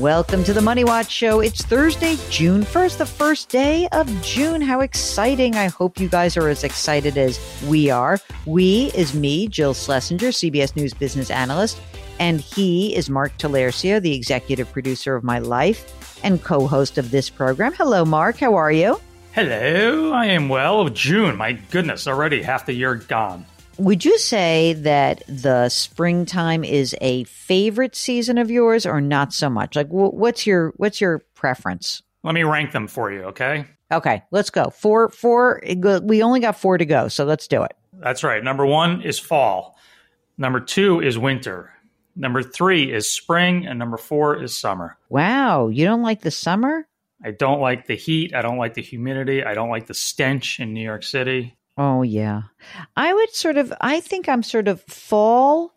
Welcome to the Money Watch Show. It's Thursday, June 1st, the first day of June. How exciting! I hope you guys are as excited as we are. We is me, Jill Schlesinger, CBS News business analyst, and he is Mark Tallarico, the executive producer of my life and co host of this program. Hello, Mark. How are you? Hello, I am well. June, my goodness, already half the year gone. Would you say that the springtime is a favorite season of yours, or not so much? Like, wh- what's your what's your preference? Let me rank them for you, okay? Okay, let's go. Four, four. We only got four to go, so let's do it. That's right. Number one is fall. Number two is winter. Number three is spring, and number four is summer. Wow, you don't like the summer? I don't like the heat. I don't like the humidity. I don't like the stench in New York City. Oh yeah. I would sort of I think I'm sort of fall,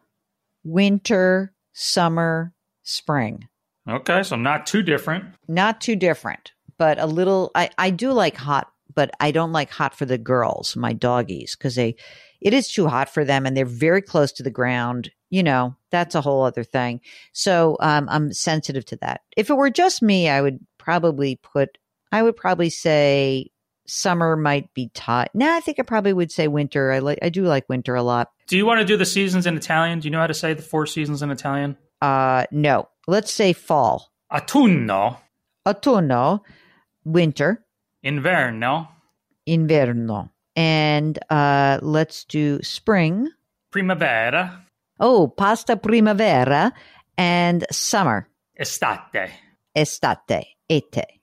winter, summer, spring. Okay, so not too different. Not too different, but a little I I do like hot, but I don't like hot for the girls, my doggies, cuz they it is too hot for them and they're very close to the ground. You know, that's a whole other thing. So, um I'm sensitive to that. If it were just me, I would probably put I would probably say summer might be tight. Now I think I probably would say winter. I like I do like winter a lot. Do you want to do the seasons in Italian? Do you know how to say the four seasons in Italian? Uh no. Let's say fall. Autunno. Autunno, winter. Inverno. Inverno. And uh let's do spring. Primavera. Oh, pasta primavera and summer. Estate. Estate. Ete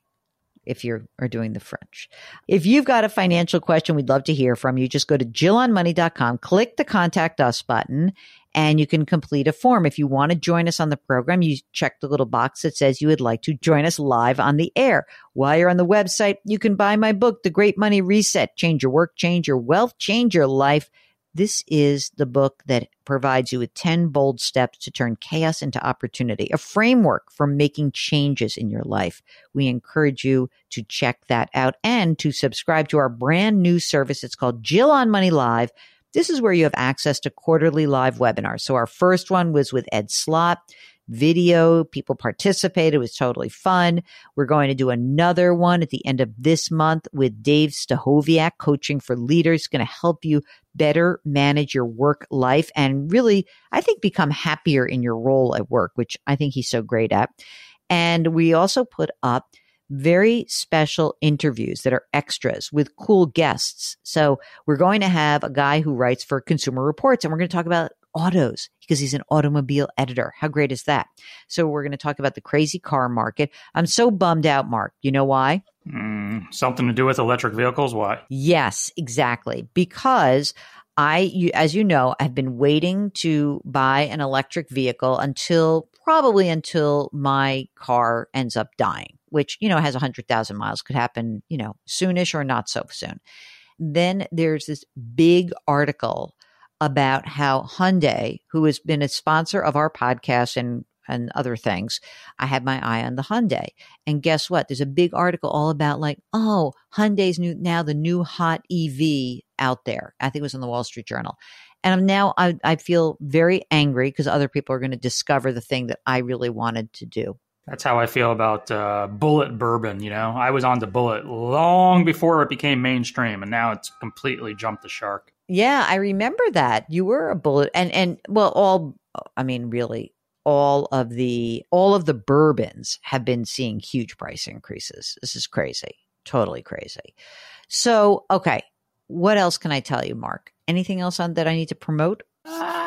if you are doing the French. If you've got a financial question, we'd love to hear from you. Just go to jillonmoney.com, click the contact us button, and you can complete a form. If you want to join us on the program, you check the little box that says you would like to join us live on the air. While you're on the website, you can buy my book, The Great Money Reset Change Your Work, Change Your Wealth, Change Your Life. This is the book that provides you with 10 bold steps to turn chaos into opportunity, a framework for making changes in your life. We encourage you to check that out and to subscribe to our brand new service. It's called Jill on Money Live. This is where you have access to quarterly live webinars. So our first one was with Ed Slott video. People participated. It was totally fun. We're going to do another one at the end of this month with Dave Stachowiak, coaching for leaders, going to help you better manage your work life and really, I think, become happier in your role at work, which I think he's so great at. And we also put up very special interviews that are extras with cool guests. So we're going to have a guy who writes for Consumer Reports and we're going to talk about autos because he's an automobile editor. How great is that? So we're going to talk about the crazy car market. I'm so bummed out, Mark. You know why? Mm, something to do with electric vehicles? Why? Yes, exactly. Because I, you, as you know, I've been waiting to buy an electric vehicle until probably until my car ends up dying, which, you know, has 100,000 miles, could happen, you know, soonish or not so soon. Then there's this big article about how Hyundai, who has been a sponsor of our podcast and and other things, I had my eye on the Hyundai. And guess what? There's a big article all about like, oh, Hyundai's new now the new hot EV out there. I think it was in the Wall Street Journal. And I'm now I, I feel very angry because other people are going to discover the thing that I really wanted to do. That's how I feel about uh, Bulleit bourbon. You know, I was on the Bulleit long before it became mainstream, and now it's completely jumped the shark. Yeah, I remember that you were a Bulleit and and well, all I mean, really, all of the all of the bourbons have been seeing huge price increases. This is crazy, totally crazy. So, okay, what else can I tell you, Mark? Anything else on that I need to promote?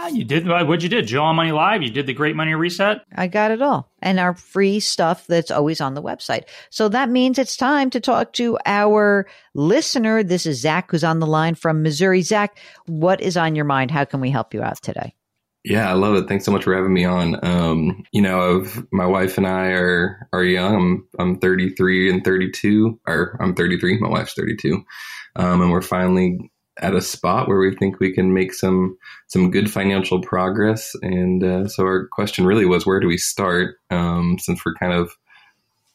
Ah, you did what you did. Jill on Money Live. You did the Great Money Reset. I got it all. And our free stuff that's always on the website. So that means it's time to talk to our listener. This is Zach, who's on the line from Missouri. Zach, what is on your mind? How can we help you out today? Yeah, I love it. Thanks so much for having me on. Um, you know, of my wife and I are are young. I'm I'm 33 and 32, or I'm 33. My wife's 32, um, and we're finally at a spot where we think we can make some some good financial progress. And uh, so our question really was, where do we start? Um, since we're kind of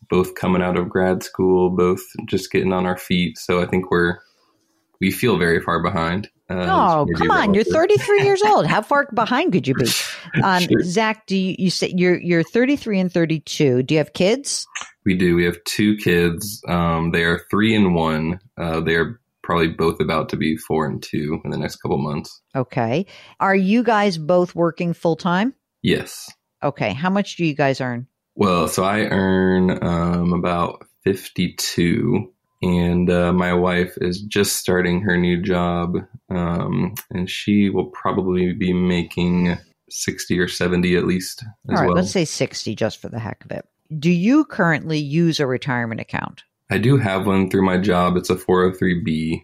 both coming out of grad school, both just getting on our feet. So I think we're we feel very far behind. Uh, oh, come on! You're 33 years old. How far behind could you be? Um, sure. Zach, do you, you say you're you're 33 and 32? Do you have kids? We do. We have two kids. Um, they are three and one. Uh, they are probably both about to be four and two in the next couple months. Okay. Are you guys both working full time? Yes. Okay. How much do you guys earn? Well, so I earn um, about 52 and uh, my wife is just starting her new job um, and she will probably be making 60 or 70 at least All right, well. let's say 60 just for the heck of it. Do you currently use a retirement account? I do have one through my job. It's a 403b.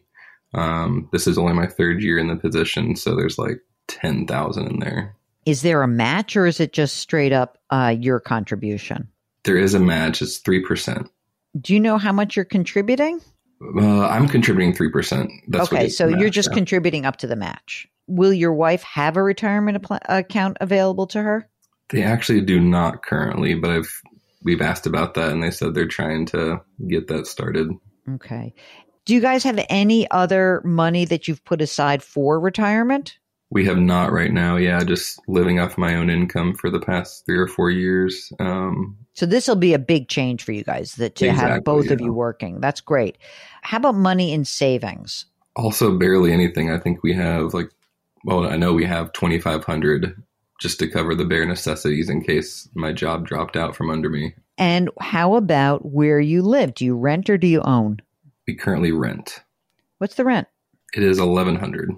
Um, this is only my third year in the position, so there's like 10,000 in there. Is there a match or is it just straight up uh, your contribution? There is a match. It's 3%. Do you know how much you're contributing? Uh, I'm contributing 3%. That's okay, so match, you're just yeah. contributing up to the match. Will your wife have a retirement account available to her? They actually do not currently, but I've we've asked about that and they said they're trying to get that started. Okay. Do you guys have any other money that you've put aside for retirement? We have not right now. Yeah, just living off my own income for the past three or four years. Um, so this will be a big change for you guys that to exactly, have both yeah. of you working. That's great. How about money in savings? Also, barely anything. I think we have like, well, I know we have twenty five hundred just to cover the bare necessities in case my job dropped out from under me. And how about where you live? Do you rent or do you own? We currently rent. What's the rent? It is eleven hundred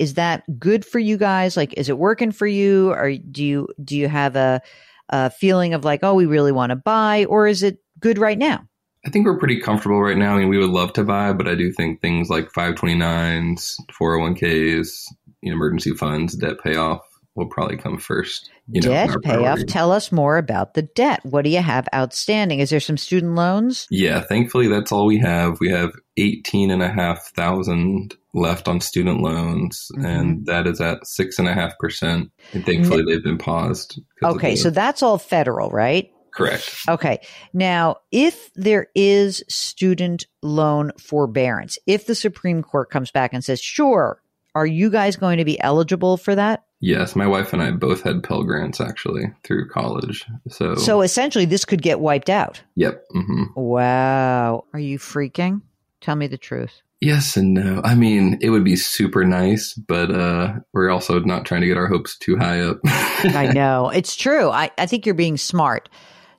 is that good for you guys? Like, is it working for you, or do you do you have a, a feeling of like, oh, we really want to buy, or is it good right now? I think we're pretty comfortable right now. I mean, we would love to buy, but I do think things like 529s, 401ks, you emergency funds, debt payoff will probably come first. You debt know, payoff. Tell us more about the debt. What do you have outstanding? Is there some student loans? Yeah, thankfully that's all we have. We have eighteen and a half thousand left on student loans, mm-hmm. and that is at six and a half percent. And thankfully they've been paused. Okay, so that's all federal, right? Correct. Okay. Now, if there is student loan forbearance, if the Supreme Court comes back and says, sure, are you guys going to be eligible for that? Yes, my wife and I both had Pell Grants actually through college. So, so essentially, this could get wiped out. Yep. Mm-hmm. Wow. Are you freaking? Tell me the truth. Yes and no. I mean, it would be super nice, but uh, we're also not trying to get our hopes too high up. I know. It's true. I, I think you're being smart.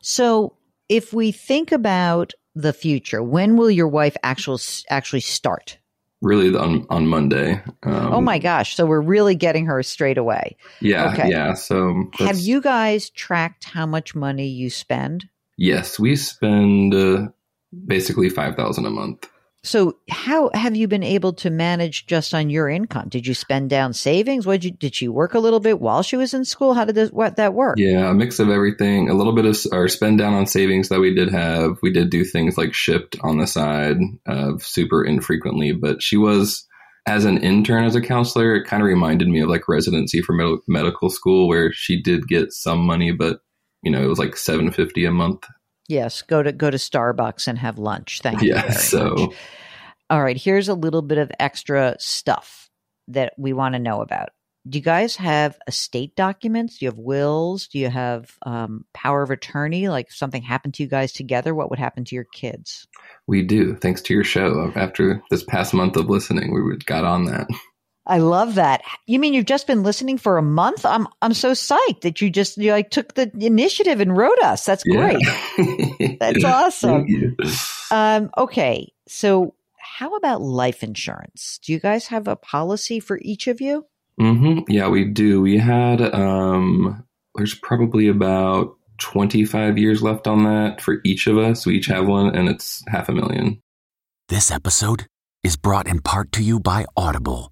So, if we think about the future, when will your wife actual, actually start? Really on on Monday. Um, oh my gosh! So we're really getting her straight away. Yeah, okay. yeah. So have you guys tracked how much money you spend? Yes, we spend uh, basically five thousand a month. So how have you been able to manage just on your income? Did you spend down savings? What did you did she work a little bit while she was in school? How did this, what that work? Yeah, a mix of everything. A little bit of our spend down on savings that we did have. We did do things like shipped on the side, uh, super infrequently, but she was as an intern as a counselor, it kind of reminded me of like residency for med- medical school, where she did get some money, but you know it was like seven fifty a month. Yes, go to go to Starbucks and have lunch. Thank you. Yeah, so much. All right, here's a little bit of extra stuff that we want to know about. Do you guys have estate documents? Do you have wills? Do you have um, power of attorney? Like if something happened to you guys together, what would happen to your kids? we do. Thanks to your show, after this past month of listening, we got on that. I love that. You mean you've just been listening for a month? I'm I'm so psyched that you just you like took the initiative and wrote us. That's great. Yeah. That's awesome. Um, okay, so how about life insurance? Do you guys have a policy for each of you? hmm Yeah, we do. We had um there's probably about 25 years left on that for each of us. We each have one and it's half a million. This episode is brought in part to you by Audible,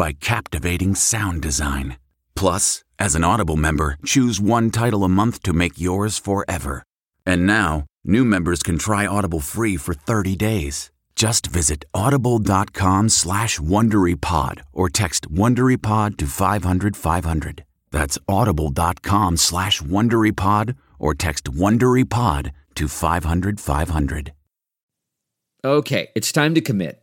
by captivating sound design. Plus, as an Audible member, choose one title a month to make yours forever. And now, new members can try Audible free for 30 days. Just visit audible.com slash WonderyPod or text WonderyPod to 500 500. That's audible.com slash WonderyPod or text WonderyPod to 500 500. Okay, it's time to commit.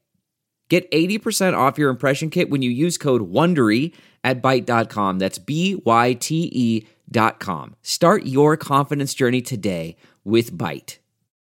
Get 80% off your impression kit when you use code WONDERY at Byte.com. That's B-Y-T-E dot com. Start your confidence journey today with Byte.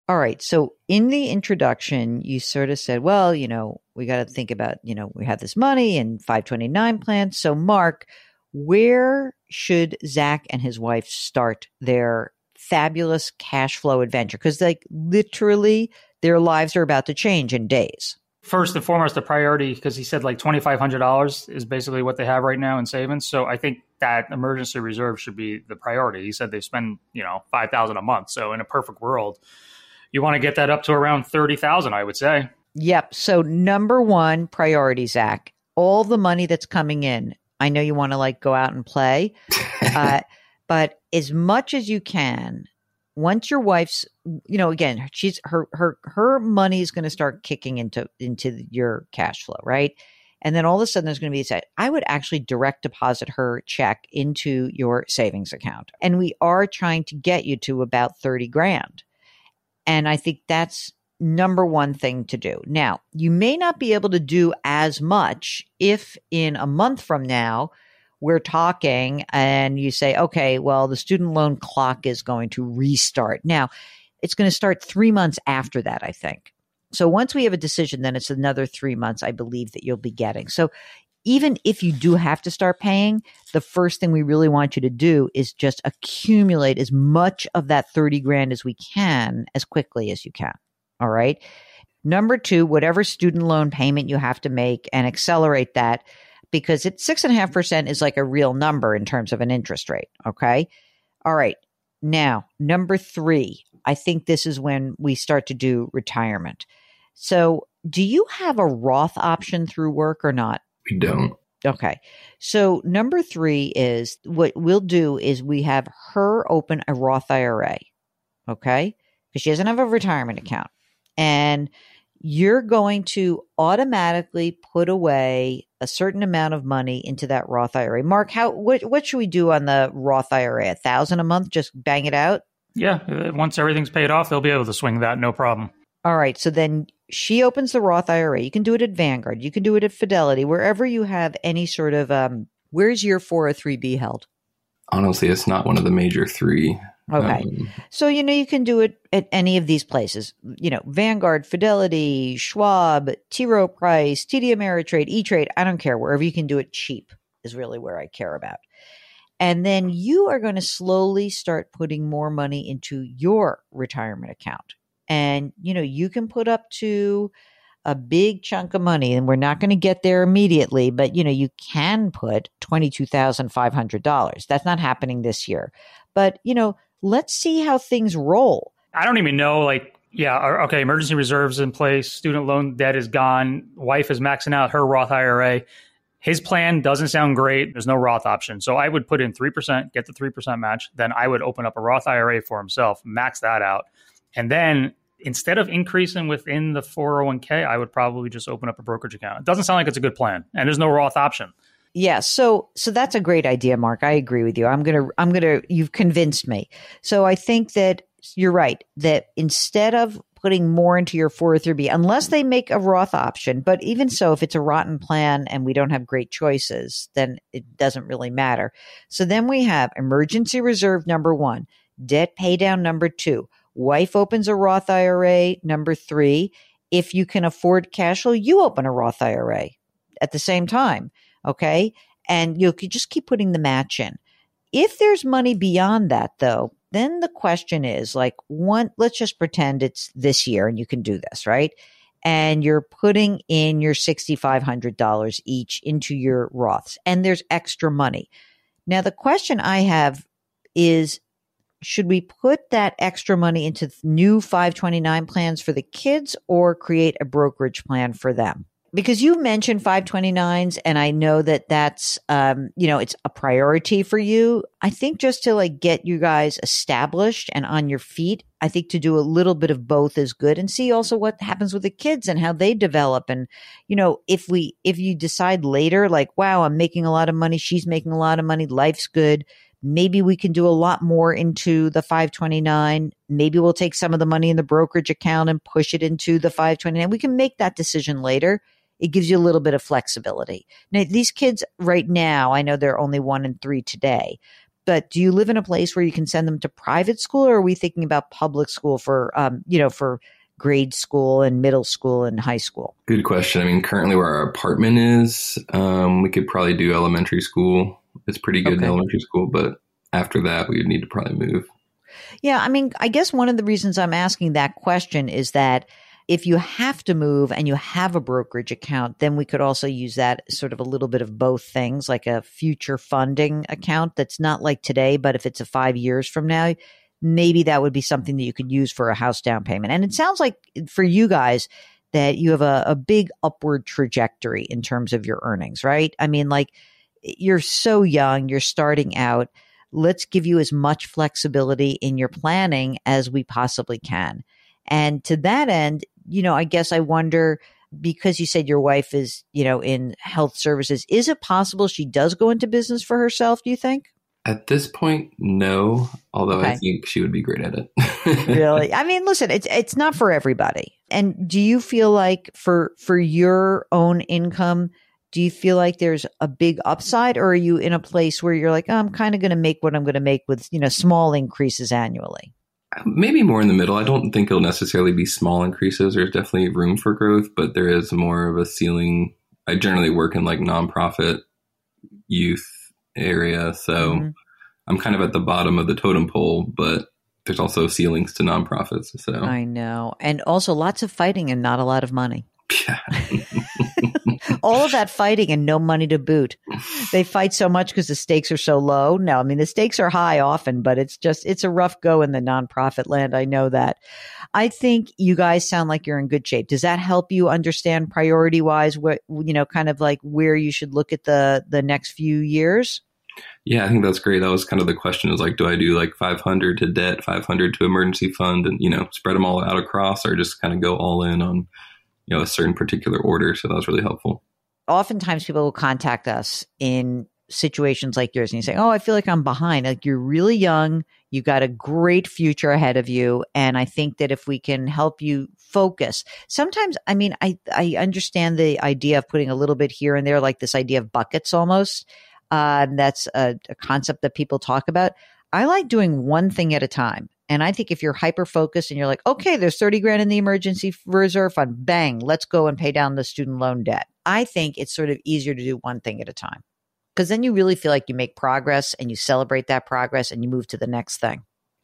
All right. So in the introduction, you sort of said, well, you know, we got to think about, you know, we have this money and 529 plans. So, Mark, where should Zach and his wife start their fabulous cash flow adventure? Because, like, literally, their lives are about to change in days. First and foremost, the priority, because he said like $2,500 is basically what they have right now in savings. So I think that emergency reserve should be the priority. He said they spend, you know, 5000 a month. So in a perfect world, you want to get that up to around 30000 I would say. Yep. So, number one priority, Zach, all the money that's coming in. I know you want to like go out and play, uh, but as much as you can, once your wife's, you know, again, she's her her her money is going to start kicking into into your cash flow, right? And then all of a sudden, there's going to be said, I would actually direct deposit her check into your savings account, and we are trying to get you to about thirty grand. And I think that's number one thing to do. Now, you may not be able to do as much if in a month from now we're talking and you say, okay, well, the student loan clock is going to restart. Now, it's going to start three months after that, I think. So once we have a decision, then it's another three months, I believe, that you'll be getting. So even if you do have to start paying, the first thing we really want you to do is just accumulate as much of that 30 grand as we can as quickly as you can. All right. Number two, whatever student loan payment you have to make and accelerate that because it's six and a half mm-hmm. percent is like a real number in terms of an interest rate. Okay. All right. Now, number three, I think this is when we start to do retirement. So, do you have a Roth option through work or not? We don't. Okay. So, number three is what we'll do is we have her open a Roth IRA. Okay. Because she doesn't have a retirement mm-hmm. account. And you're going to automatically put away a certain amount of money into that Roth IRA. Mark, how what what should we do on the Roth IRA? A thousand a month, just bang it out. Yeah, uh, once everything's paid off, they'll be able to swing that, no problem. All right, so then she opens the Roth IRA. You can do it at Vanguard. You can do it at Fidelity, wherever you have any sort of um. Where's your 403b held? honestly, it's not one of the major three. Okay. Um, So, you know, you can do it at any of these places. You know, Vanguard, Fidelity, Schwab, T. Rowe Price, TD Ameritrade, E Trade. I don't care. Wherever you can do it cheap is really where I care about. And then you are going to slowly start putting more money into your retirement account. And, you know, you can put up to a big chunk of money, and we're not going to get there immediately, but, you know, you can put $22,500. That's not happening this year. But, you know, let's see how things roll. I don't even know. Like, yeah, okay, emergency reserves in place, student loan debt is gone, wife is maxing out her Roth IRA. His plan doesn't sound great. There's no Roth option. So I would put in 3%, get the 3% match. Then I would open up a Roth IRA for himself, max that out. And then instead of increasing within the 401k, I would probably just open up a brokerage account. It doesn't sound like it's a good plan. And there's no Roth option. Yeah, so so that's a great idea, Mark. I agree with you. I'm gonna I'm gonna you've convinced me. So I think that you're right that instead of putting more into your 403b, unless they make a Roth option, but even so, if it's a rotten plan and we don't have great choices, then it doesn't really matter. So then we have emergency reserve number one, debt pay down number two, wife opens a Roth IRA number three. If you can afford cash flow, you open a Roth IRA at the same time. Okay. And you could just keep putting the match in. If there's money beyond that, though, then the question is like, one, let's just pretend it's this year and you can do this, right? And you're putting in your $6,500 each into your Roths and there's extra money. Now, the question I have is, should we put that extra money into new 529 plans for the kids or create a brokerage plan for them? Because you mentioned 529s and i know that that's um, you know it's a priority for you. I think just to like get you guys established and on your feet i think to do a little bit of both is good and see also what happens with the kids and how they develop. And you know if we if you decide later like wow i'm making a lot of money she's making a lot of money life's good maybe we can do a lot more into the 529 maybe we'll take some of the money in the brokerage account and push it into the 529 we can make that decision later it gives you a little bit of flexibility. Now, these kids right now, I know they're only one and three today, but do you live in a place where you can send them to private school or are we thinking about public school for, um, you know, for grade school and middle school and high school? Good question. I mean, currently where our apartment is, um, we could probably do elementary school. It's pretty good Okay. in elementary school, but after that, we would need to probably move. Yeah, I mean, I guess one of the reasons I'm asking that question is that if you have to move and you have a brokerage account, then we could also use that sort of a little bit of both things, like a future funding account that's not like today, but if it's a five years from now, maybe that would be something that you could use for a house down payment. And it sounds like for you guys that you have a, a big upward trajectory in terms of your earnings, right? I mean, like you're so young, you're starting out let's give you as much flexibility in your planning as we possibly can. And to that end, you know, I guess I wonder because you said your wife is, you know, in health services, is it possible she does go into business for herself, do you think? At this point, no, although I think she would be great at it. really? I mean, listen, it's it's not for everybody. And do you feel like for for your own income, do you feel like there's a big upside or are you in a place where you're like, oh, I'm kind of going to make what I'm going to make with, you know, small increases annually? Maybe more in the middle. I don't think it'll necessarily be small increases. There's definitely room for growth, but there is more of a ceiling. I generally work in like nonprofit youth area, so Mhm. I'm kind of at the bottom of the totem pole, but there's also ceilings to nonprofits. So I know. And also lots of fighting and not a lot of money. All of that fighting and no money to boot. They fight so much because the stakes are so low. No, I mean, the stakes are high often, but it's just, it's a rough go in the nonprofit land. I know that. I think you guys sound like you're in good shape. Does that help you understand priority wise what, you know, kind of like where you should look at the, the next few years? Yeah, I think that's great. That was kind of the question is like, do I do like 500 to debt, 500 to emergency fund and, you know, spread them all out across or just kind of go all in on, you know, a certain particular order. So that was really helpful. Oftentimes people will contact us in situations like yours and you say, Oh, I feel like I'm behind. Like you're really young. You've got a great future ahead of you. And I think that if we can help you focus, sometimes, I mean, I, I understand the idea of putting a little bit here and there, like this idea of buckets almost. Uh, that's a, a concept that people talk about. I like doing one thing at a time. And I think if you're hyper focused and you're like, okay, there's 30 grand in the emergency reserve fund, bang, let's go and pay down the student loan debt. I think it's sort of easier to do one thing at a time because then you really feel like you make progress and you celebrate that progress and you move to the next thing.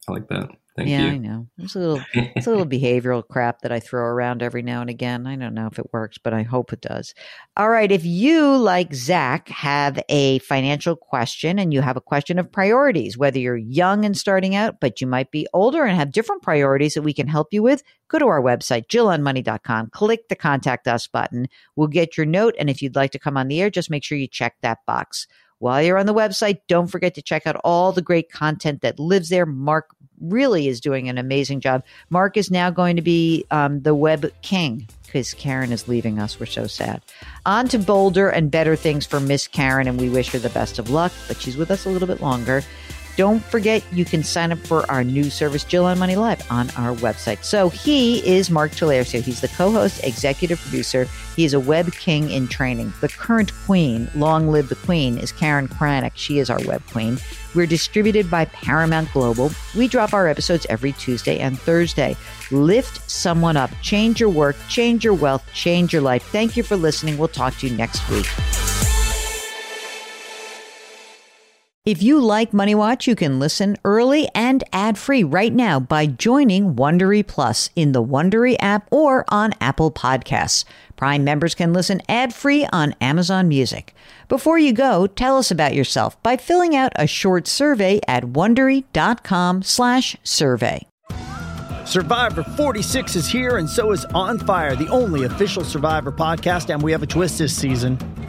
I like that. Thank yeah, you. I know. It's a little, it's a little behavioral crap that I throw around every now and again. I don't know if it works, but I hope it does. All right. If you, like Zach, have a financial question and you have a question of priorities, whether you're young and starting out, but you might be older and have different priorities that we can help you with, go to our website, jillonmoney.com, click the contact us button. We'll get your note. And if you'd like to come on the air, just make sure you check that box. While you're on the website, don't forget to check out all the great content that lives there. Mark really is doing an amazing job. Mark is now going to be um, the web king because Karen is leaving us. We're so sad. On to bolder and better things for Miss Karen, and we wish her the best of luck, but she's with us a little bit longer. Don't forget, you can sign up for our new service, Jill on Money Live, on our website. So he is Mark Tallarico. He's the co-host, executive producer. He is a web king in training. The current queen, long live the queen, is Karen Kranick. She is our web queen. We're distributed by Paramount Global. We drop our episodes every Tuesday and Thursday. Lift someone up, change your work, change your wealth, change your life. Thank you for listening. We'll talk to you next week. If you like Money Watch, you can listen early and ad-free right now by joining Wondery Plus in the Wondery app or on Apple Podcasts. Prime members can listen ad-free on Amazon Music. Before you go, tell us about yourself by filling out a short survey at wondery.com/survey. Survivor 46 is here, and so is On Fire, the only official Survivor podcast. And we have a twist this season.